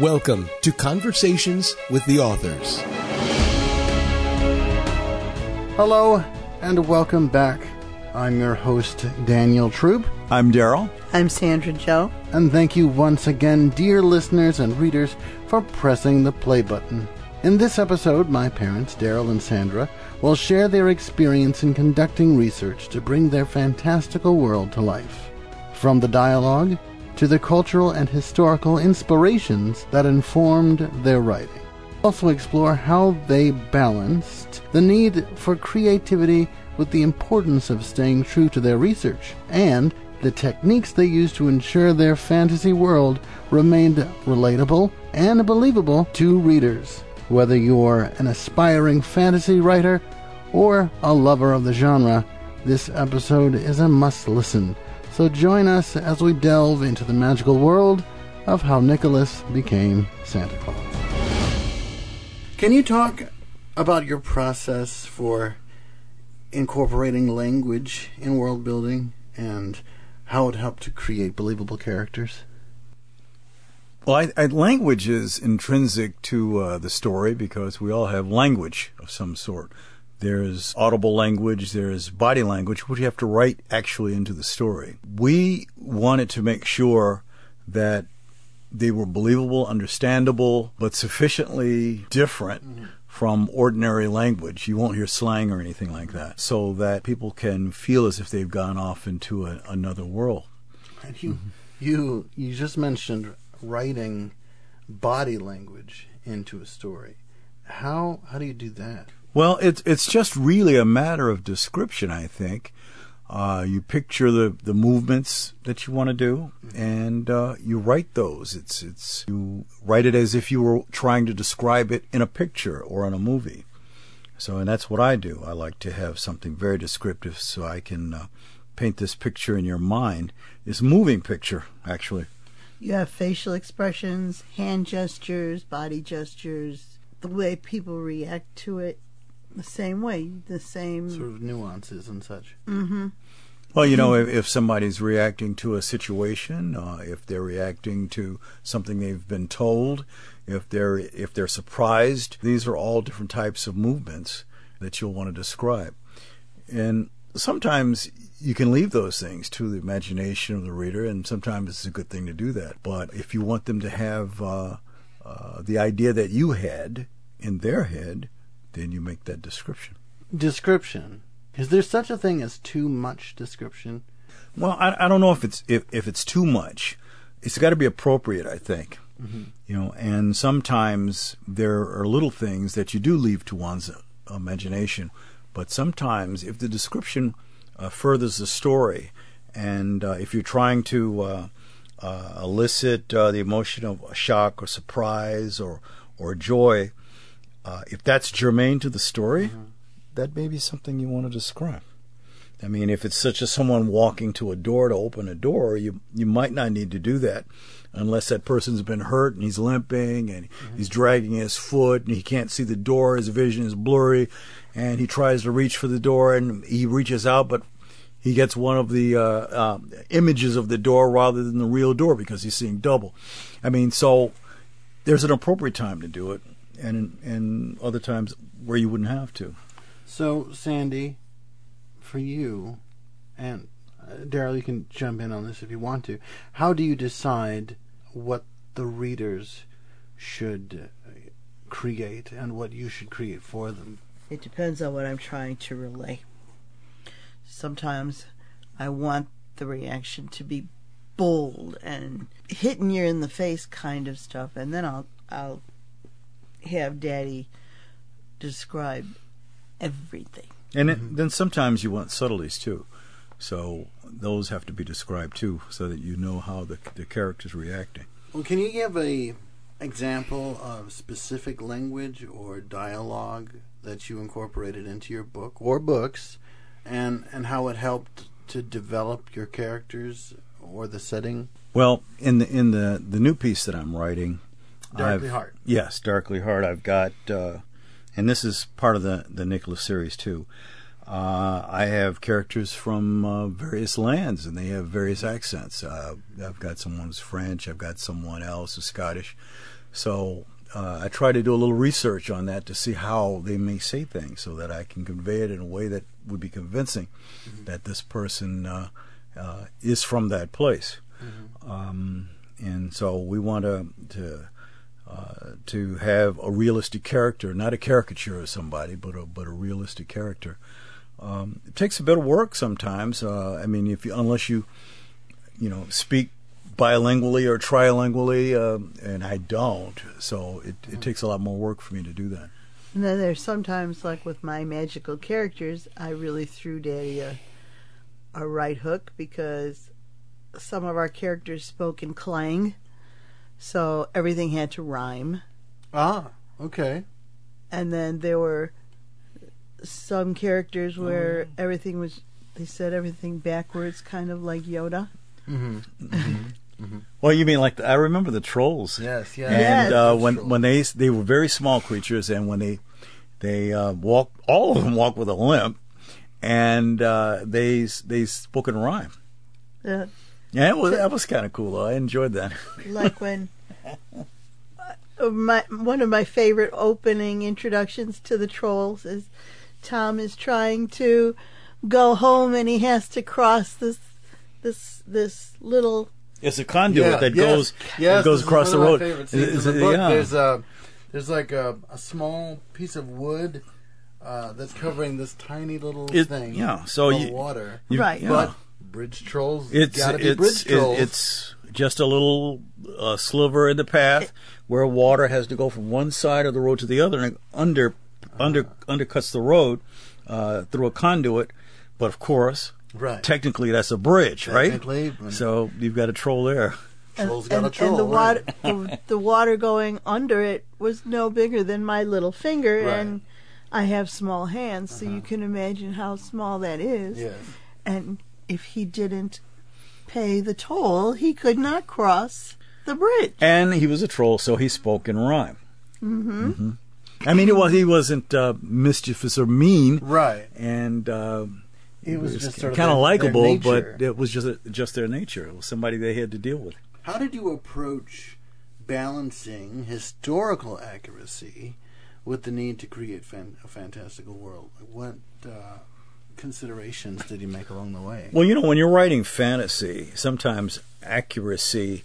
Welcome to Conversations with the Authors. Hello, and welcome back. I'm your host, Daniel Troupe, I'm Darrell. I'm Sandra Joe. and thank you once again, dear listeners and readers, for pressing the play button. In this episode, my parents, Darrell and Sandra, will share their experience in conducting research to bring their fantastical world to life. From the dialogue to the cultural and historical inspirations that informed their writing. Also explore how they balanced the need for creativity with the importance of staying true to their research and the techniques they used to ensure their fantasy world remained relatable and believable to readers. Whether you're an aspiring fantasy writer or a lover of the genre, this episode is a must listen. So join us as we delve into the magical world of how Nicholas became Santa Claus. Can you talk about your process for incorporating language in world building and how it helped to create believable characters? Well, I, I, language is intrinsic to uh, the story because we all have language of some sort. There's audible language, there's body language, which you have to write actually into the story. We wanted to make sure that they were believable, understandable, but sufficiently different mm-hmm. from ordinary language. You won't hear slang or anything like that, so that people can feel as if they've gone off into a, another world. And you, mm-hmm. you, you just mentioned writing body language into a story. How how do you do that? Well, it's it's just really a matter of description, I think. Uh, you picture the, the movements that you want to do, and uh, you write those. It's it's you write it as if you were trying to describe it in a picture or in a movie. So, and that's what I do. I like to have something very descriptive, so I can uh, paint this picture in your mind. This moving picture, actually. You have facial expressions, hand gestures, body gestures, the way people react to it the same way, the same sort of nuances and such. Mm-hmm. Well, you know, if, if somebody's reacting to a situation, uh, if they're reacting to something they've been told, if they're if they're surprised, these are all different types of movements that you'll want to describe. And sometimes you can leave those things to the imagination of the reader, and sometimes it's a good thing to do that. But if you want them to have uh, uh, the idea that you had in their head, then you make that description. Description. Is there such a thing as too much description? Well, I, I don't know if it's if, if it's too much. It's got to be appropriate, I think. Mm-hmm. You know, and sometimes there are little things that you do leave to one's imagination, but sometimes if the description uh, furthers the story, and uh, if you're trying to uh, uh elicit uh, the emotion of shock or surprise or or joy, uh, if that's germane to the story, mm-hmm. that may be something you want to describe. I mean, if it's such as someone walking to a door to open a door, you you might not need to do that unless that person's been hurt and he's limping and mm-hmm. he's dragging his foot and he can't see the door, his vision is blurry, and he tries to reach for the door and he reaches out, but he gets one of the uh, uh, images of the door rather than the real door because he's seeing double. I mean, so there's an appropriate time to do it and and other times where you wouldn't have to. So, Sandy, for you, and uh, Darrell, you can jump in on this if you want to. How do you decide what the readers should uh, create and what you should create for them? It depends on what I'm trying to relay. Sometimes I want the reaction to be bold and hitting you in the face kind of stuff, and then I'll I'll have Daddy describe everything. And it, mm-hmm. then sometimes you want subtleties too. So those have to be described too, so that you know how the the character's reacting. Well, can you give a example of specific language or dialogue that you incorporated into your book or books, and and how it helped to develop your characters or the setting? Well, in the in the the new piece that I'm writing, Darkly I've, Hard. Yes, Darkly Hard. I've got, uh, and this is part of the the Nicholas series too. Uh, I have characters from uh, various lands, and they have various accents. Uh, I've got someone who's French. I've got someone else who's Scottish. So uh, I try to do a little research on that to see how they may say things, so that I can convey it in a way that would be convincing that this person uh, uh, is from that place. Um, and so we want to to uh, to have a realistic character, not a caricature of somebody, but a but a realistic character. Um, it takes a bit of work sometimes. Uh, I mean, if you unless you you know speak bilingually or trilingually, uh, and I don't, so it, it takes a lot more work for me to do that. And then there's sometimes, like with my magical characters, I really threw Daddy a, a right hook because some of our characters spoke in clang, so everything had to rhyme. Ah, okay. And then there were some characters where everything was, they said everything backwards, kind of like Yoda. Well, you mean like the, I remember the trolls. Yes, yes. and Yes. uh, when when they they were very small creatures, and when they they uh, walk, all of them walk with a limp, and uh, they they spoke in rhyme. Uh, Yeah, it was, that was kind of cool. Though. I enjoyed that. like when uh, my one of my favorite opening introductions to the trolls is Tom is trying to go home and he has to cross this this this little It's a conduit that yes, goes yes, that goes across the road. my Is the book. yeah. There's a there's like a, a small piece of wood uh, that's covering this tiny little It- thing. yeah, so you- water. You- Right. yeah. But bridge trolls it's gotta be it's bridge it- trolls. it's just a little uh, sliver in the path where water has to go from one side of the road to the other and it under under undercuts the road uh, through a conduit. But of course, right. technically that's a bridge, right? Technically, but- So you've got a troll there. Trolls and, got a and, troll, and the water right. the, the water going under it was no bigger than my little finger Right. Uh-huh. and I have small hands so you can imagine how small that is Yes. and if he didn't pay the toll he could not cross the bridge And he was a troll, so he spoke in rhyme. Mm-hmm. I mean, he was he wasn't uh, mischievous or mean, Right. and uh, It was just sort of kind of their- their likable, but it was just just their nature. It was somebody they had to deal with. How did you approach balancing historical accuracy with the need to create fan- a fantastical world? What uh, considerations did you make along the way? Well, you know, when you're writing fantasy, sometimes accuracy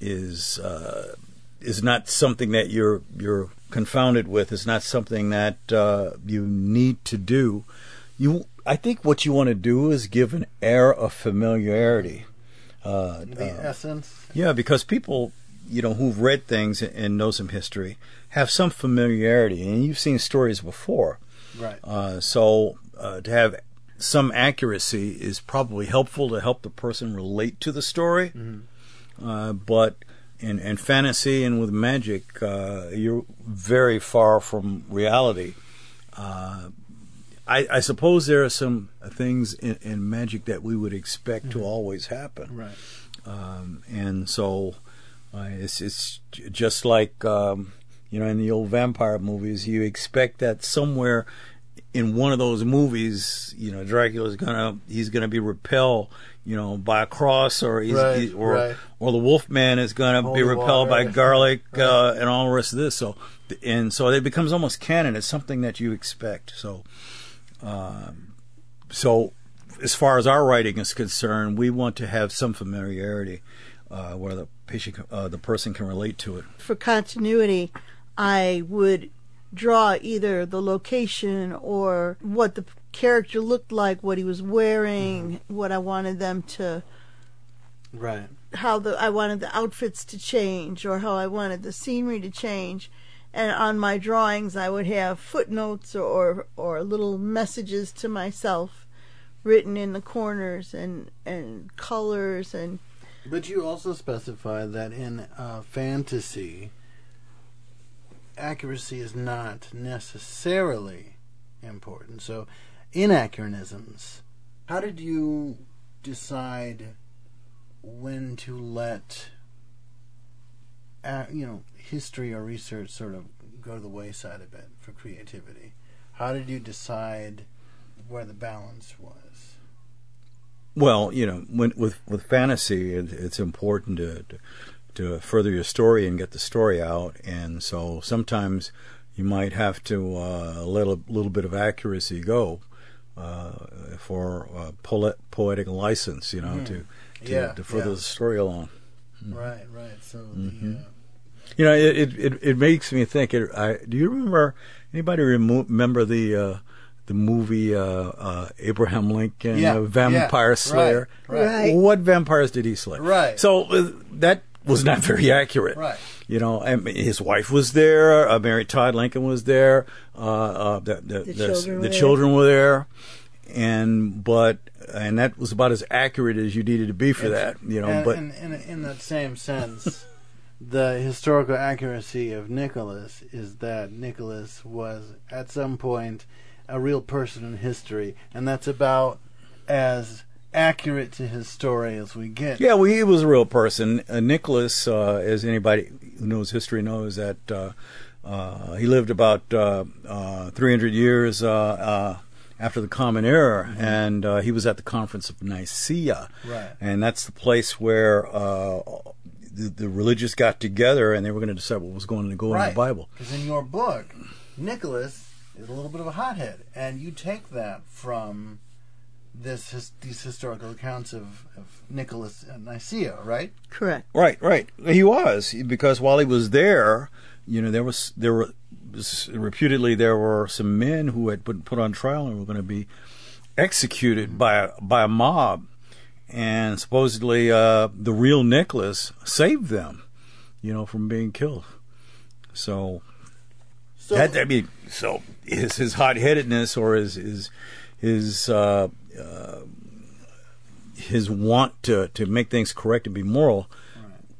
is uh, is not something that you're you're confounded with. It's not something that uh, you need to do. You, I think, what you want to do is give an air of familiarity. Uh, the uh, essence. yeah, because people, you know, who've read things and know some history have some familiarity, and you've seen stories before. Right. Uh, so uh, to have some accuracy is probably helpful to help the person relate to the story. Uh, but in, in fantasy and with magic, uh, you're very far from reality. Uh, I, I suppose there are some things in, in magic that we would expect to always happen Right. um, and so uh, it's it's just like um, you know in the old vampire movies. You expect that somewhere in one of those movies, you know, Dracula's gonna he's gonna be repelled, you know, by a cross, or he's, Right, he- or right. or the Wolfman is gonna Holy be repelled by water. garlic uh, and all the rest of this. So and so it becomes almost canon. It's something that you expect. So. Um, so as far as our writing is concerned, we want to have some familiarity uh, where the patient, uh, the person can relate to it. for continuity, I would draw either the location or what the character looked like, what he was wearing, what I wanted them to, Right. how the I wanted the outfits to change, or how I wanted the scenery to change. And on my drawings, I would have footnotes or or little messages to myself written in the corners and and colors and But you also specify that in uh, fantasy, accuracy is not necessarily important. So, inaccuratesms. How did you decide when to let, uh, you know, history or research sort of go to the wayside a bit for creativity? How did you decide where the balance was. Well, you know, when, with with fantasy, it, it's important to, to to further your story and get the story out, and so sometimes you might have to uh, let a little bit of accuracy go uh, for uh, poet, poetic license, you know, Mhm. to to, Yeah, to further yeah. the story along. Right, right. So Mhm. the uh, You know, it it, it, it makes me think. It, I, do you remember anybody remo- remember the uh, the movie uh, uh, Abraham Lincoln, Yeah, uh, Vampire yeah, Slayer? right, Right. What vampires did he slay? Right. So uh, that was not very accurate. Right. You know, and his wife was there. Uh, Mary Todd Lincoln was there. Uh, uh, the the, The the, children the were children were there. And but and that was about as accurate as you needed to be for It's- that. You know, and, but and, in, in that same sense, the historical accuracy of Nicholas is that Nicholas was at some point a real person in history, and that's about as accurate to his story as we get. Yeah, well, he was a real person. Uh, Nicholas, uh, as anybody who knows history knows, that uh, uh, he lived about uh, uh, 300 years uh, uh, after the Common Era, and uh, he was at the Conference of Nicaea. Right. And that's the place where uh, the, the religious got together and they were going to decide what was going to go in the Bible. Because in your book, Nicholas is a little bit of a hothead, and you take that from this his, these historical accounts of, of Nicholas at Nicaea, right? Correct. Right, right. He was because while he was there, you know, there was there were reputedly there were some men who had been put on trial and were going to be executed by a, by a mob, and supposedly uh, the real Nicholas saved them, you know, from being killed. So So that I mean, so his his hot headedness or his his his uh, uh, his want to to make things correct and be moral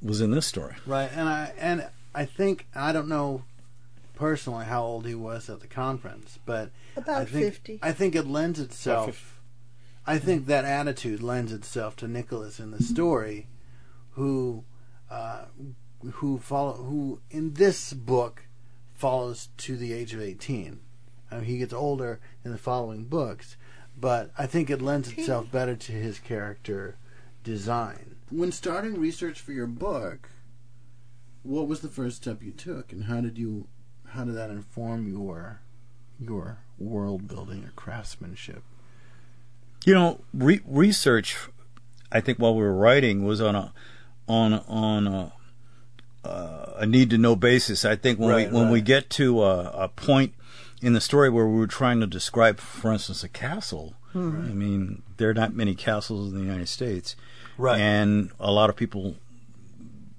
was in this story. Right, and I and I think I don't know personally how old he was at the conference, but About I think 50. I think it lends itself. I think that attitude lends itself to Nicholas in the story, who uh, who follow who in this book follows to the age of eighteen. I mean, he gets older in the following books, but I think it lends itself better to his character design. When starting research for your book, what was the first step you took, and how did you how did that inform your your world building or craftsmanship? You know, re- research. I think while we were writing was on a on on a, uh, a need to know basis. I think when Right, we when we get to a, a point in the story where we were trying to describe, for instance, a castle. I mean, there are not many castles in the United States, Right. and a lot of people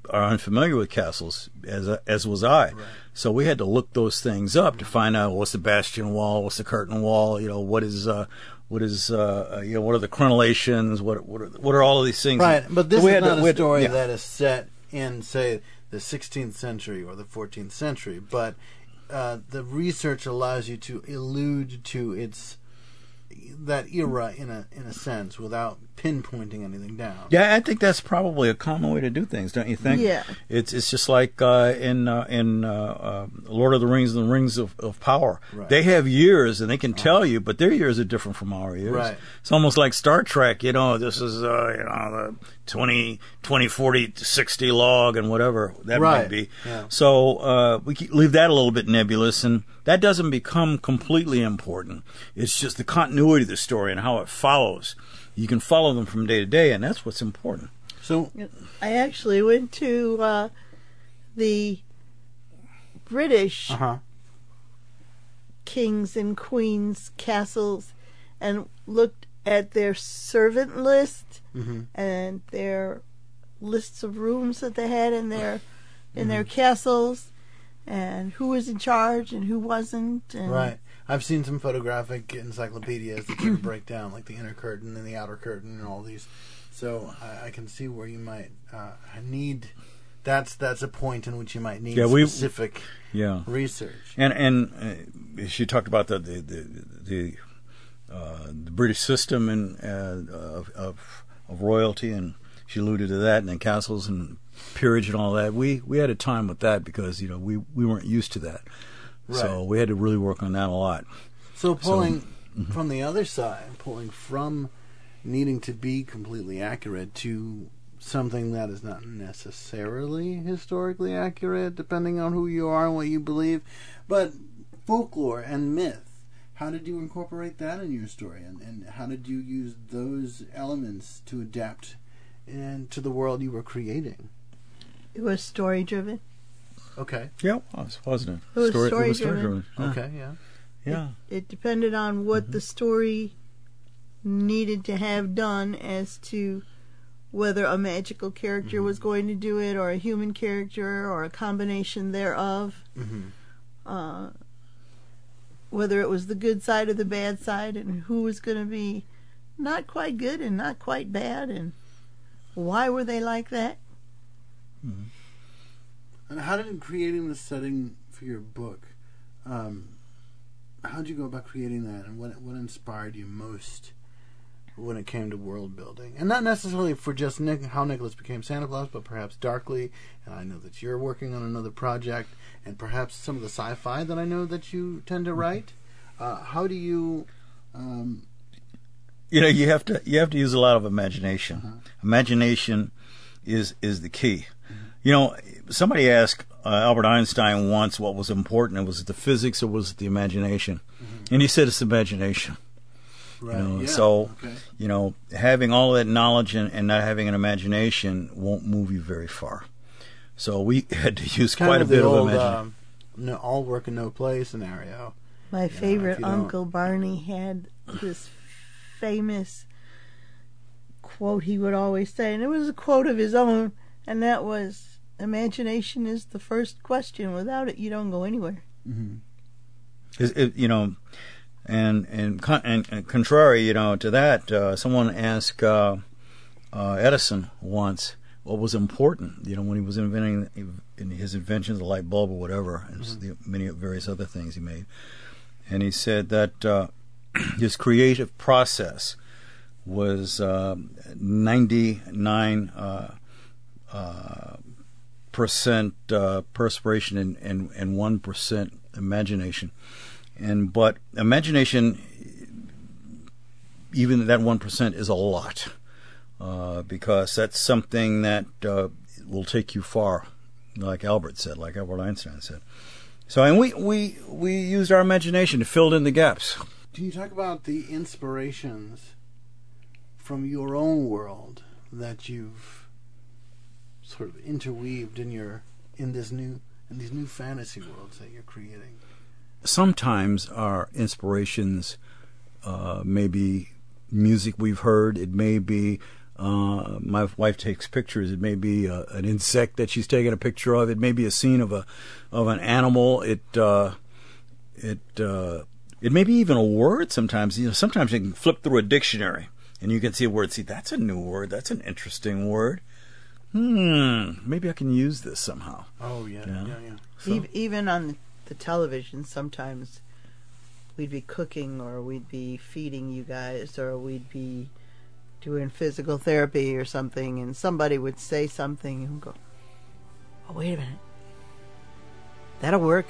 are unfamiliar with castles, as as was I. So we had to look those things up to find out what's the bastion wall, what's the curtain wall, you know, what is uh, what is uh, uh, you know, what are the crenellations, what what are what are all of these things? Right, but this So we is had to- a had to- story yeah. that is set in, say, the 16th century or the 14th century, but uh, the research allows you to allude to its that era in a in a sense without pinpointing anything down. Yeah, I think that's probably a common way to do things, don't you think? Yeah. It's it's just like uh, in uh, in uh, uh, Lord of the Rings and the Rings of, of Power. Right. They have years and they can tell you, but their years are different from our years. Right. It's almost like Star Trek. You know, this is uh, you know the 20, 20, 40, 60 log and whatever that Right. might be. Yeah. So uh, we leave that a little bit nebulous, and that doesn't become completely important. It's just the continuity of the story and how it follows. You can follow them from day to day, and that's what's important. So I actually went to uh, the British uh-huh. kings and queens castles and looked at their servant list Mhm. and their lists of rooms that they had in their in their castles and who was in charge and who wasn't and Right. I've seen some photographic encyclopedias that sort of break down like the inner curtain and the outer curtain and all these. So I, I can see where you might uh, need. That's that's a point in which you might need Yeah, we- specific Yeah. research. And and uh, she talked about the the the, the, uh, the British system and uh, of, of of royalty, and she alluded to that, and then castles and peerage and all that. We we had a time with that because you know we we weren't used to that, so we had to really work on that a lot. So pulling mm-hmm. from the other side, pulling from needing to be completely accurate to something that is not necessarily historically accurate, depending on who you are and what you believe, but folklore and myth. How did you incorporate that in your story, and, and how did you use those elements to adapt into the world you were creating? It was story driven. Okay. Yeah, it was, wasn't It was it was story-driven. story-driven. Yeah. Okay. Yeah. Yeah. It depended on what the story needed to have done as to whether a magical character was going to do it or a human character or a combination thereof. Mhm. Uh, whether it was the good side or the bad side and who was going to be not quite good and not quite bad and why were they like that? And how did creating the setting for your book? Um, how did you go about creating that, and what what inspired you most when it came to world building? And not necessarily for just Nick, how Nicholas became Santa Claus, but perhaps darkly. And I know that you're working on another project, and perhaps some of the sci-fi that I know that you tend to write. Uh, how do you? Um, you know you have to you have to use a lot of imagination imagination is is the key you know somebody asked uh, albert einstein once what was important was it the physics or was it the imagination and he said it's imagination right. know, yeah. so- Okay. you know having all that knowledge and, and not having an imagination won't move you very far so we had to use Kind quite a of the bit of imagination um, no, all work and no play scenario. My if favorite you don't- Uncle Barney had this famous quote he would always say, and it was a quote of his own, and that was Imagination is the first question. Without it, you don't go anywhere. Is it, you know, and and, and and contrary, you know, to that, uh, someone asked uh, uh, Edison once what was important, you know, when he was inventing in his inventions, the light bulb or whatever, and the many various other things he made, and he said that uh, his creative process was ninety nine. Percent uh, perspiration and and and one percent imagination, and but imagination, even that one percent is a lot, uh, because that's something that uh, will take you far, like Albert said, like Albert Einstein said. So, and we we we used our imagination to fill in the gaps. Can you talk about the inspirations from your own world that you've sort of interweaved in your in this new in these new fantasy worlds that you're creating? sometimes our inspirations uh, may be music we've heard. It may be uh, my wife takes pictures. It may be uh, an insect that she's taking a picture of. It may be a scene of a of an animal. It uh, it uh, it may be even a word. Sometimes you know. Sometimes you can flip through a dictionary and you can see a word. See, that's a new word. That's an interesting word. Hmm. Maybe I can use this somehow. Oh yeah, Yeah. yeah, yeah. Ev- Even on the television, sometimes we'd be cooking or we'd be feeding you guys or we'd be doing physical therapy or something, and somebody would say something and go, "Oh, wait a minute, that'll work."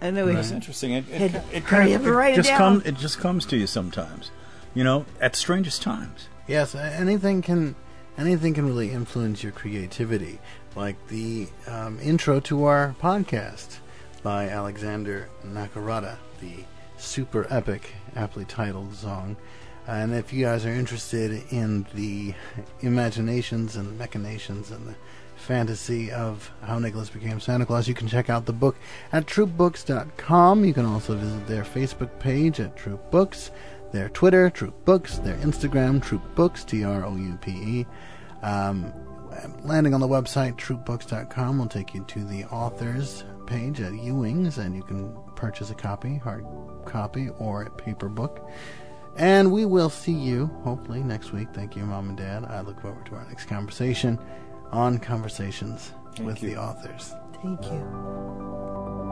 And then we That's interesting. It, Hey, it, it, hurry up and write it just down. Come, it just comes to you sometimes, you know, at strangest times. Yes, anything can anything can really influence your creativity, like the um, intro to our podcast by Alexander Nakarada, the super epic, aptly titled song. And if you guys are interested in the imaginations and the machinations and the fantasy of how Nicholas became Santa Claus, you can check out the book at troupebooks.com. You can also visit their Facebook page at Troupe Books, their Twitter, Troupe Books, their Instagram, Troupe Books, T R O U P E. Um, landing on the website, troupebooks.com, will take you to the authors page at Ewing's, and you can purchase a copy, hard copy, or a paper book. And we will see you, hopefully, next week. Thank you, Mom and Dad. I look forward to our next conversation on Conversations with you. the Authors. Thank you.